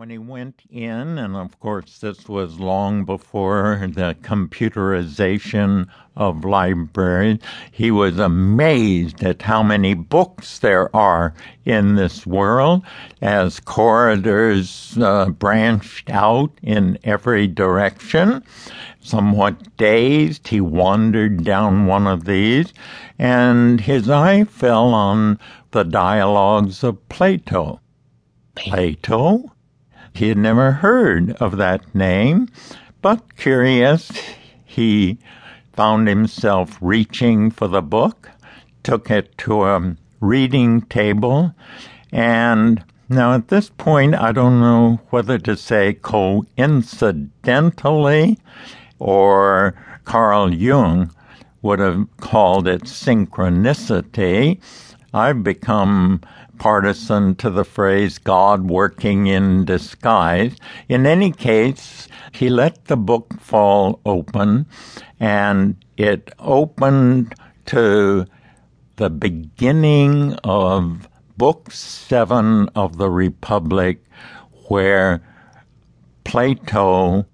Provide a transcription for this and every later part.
When he went in, and of course, this was long before the computerization of libraries, he was amazed at how many books there are in this world as corridors uh, branched out in every direction. Somewhat dazed, he wandered down one of these, and his eye fell on the dialogues of Plato. Plato? He had never heard of that name, but curious, he found himself reaching for the book, took it to a reading table, and now at this point, I don't know whether to say coincidentally or Carl Jung would have called it synchronicity. I've become partisan to the phrase God working in disguise. In any case, he let the book fall open and it opened to the beginning of Book Seven of the Republic, where Plato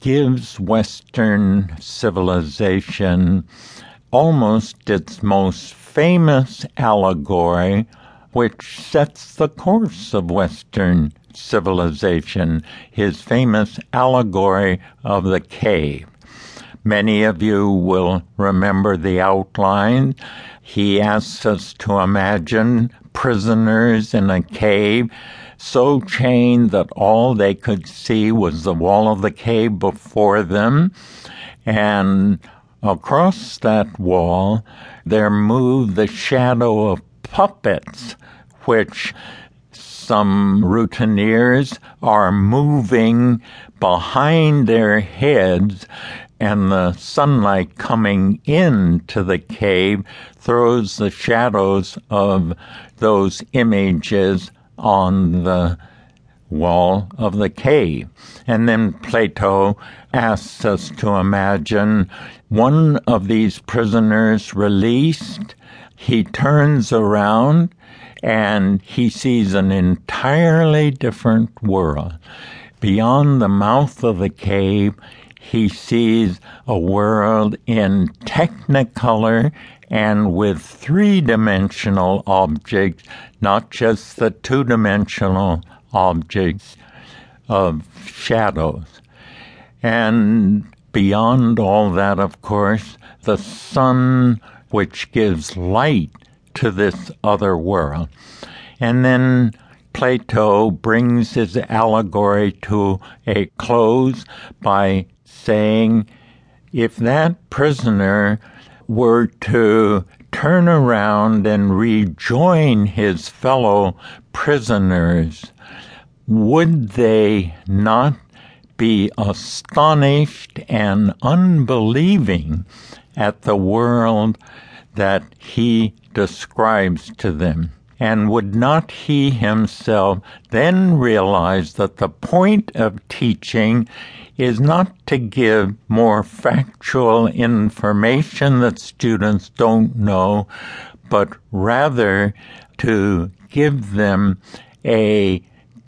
gives Western civilization almost its most famous allegory which sets the course of Western civilization, his famous allegory of the cave. Many of you will remember the outline. He asks us to imagine prisoners in a cave so chained that all they could see was the wall of the cave before them. And across that wall, there moved the shadow of puppets, which some routineers are moving behind their heads and the sunlight coming into the cave throws the shadows of those images on the wall of the cave. And then Plato asks us to imagine one of these prisoners released he turns around and he sees an entirely different world. Beyond the mouth of the cave, he sees a world in technicolor and with three dimensional objects, not just the two dimensional objects of shadows. And beyond all that, of course, the sun which gives light to this other world. And then Plato brings his allegory to a close by saying, if that prisoner were to turn around and rejoin his fellow prisoners, would they not be astonished and unbelieving at the world that he describes to them. And would not he himself then realize that the point of teaching is not to give more factual information that students don't know, but rather to give them a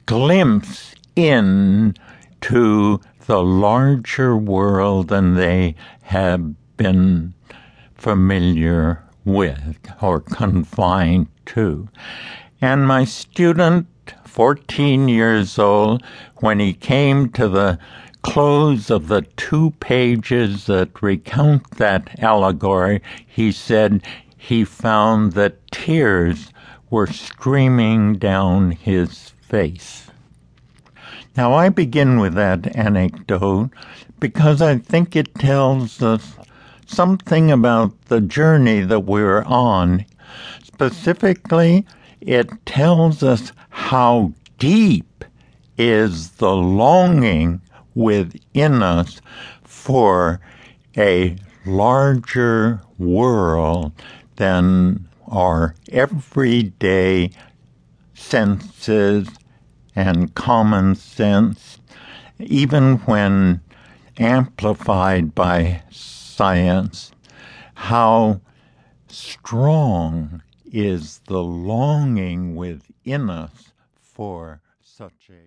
glimpse in to the larger world than they have been familiar with or confined to. And my student, 14 years old, when he came to the close of the two pages that recount that allegory, he said he found that tears were streaming down his face. Now, I begin with that anecdote because I think it tells us something about the journey that we're on. Specifically, it tells us how deep is the longing within us for a larger world than our everyday senses and common sense, even when amplified by science, how strong is the longing within us for such a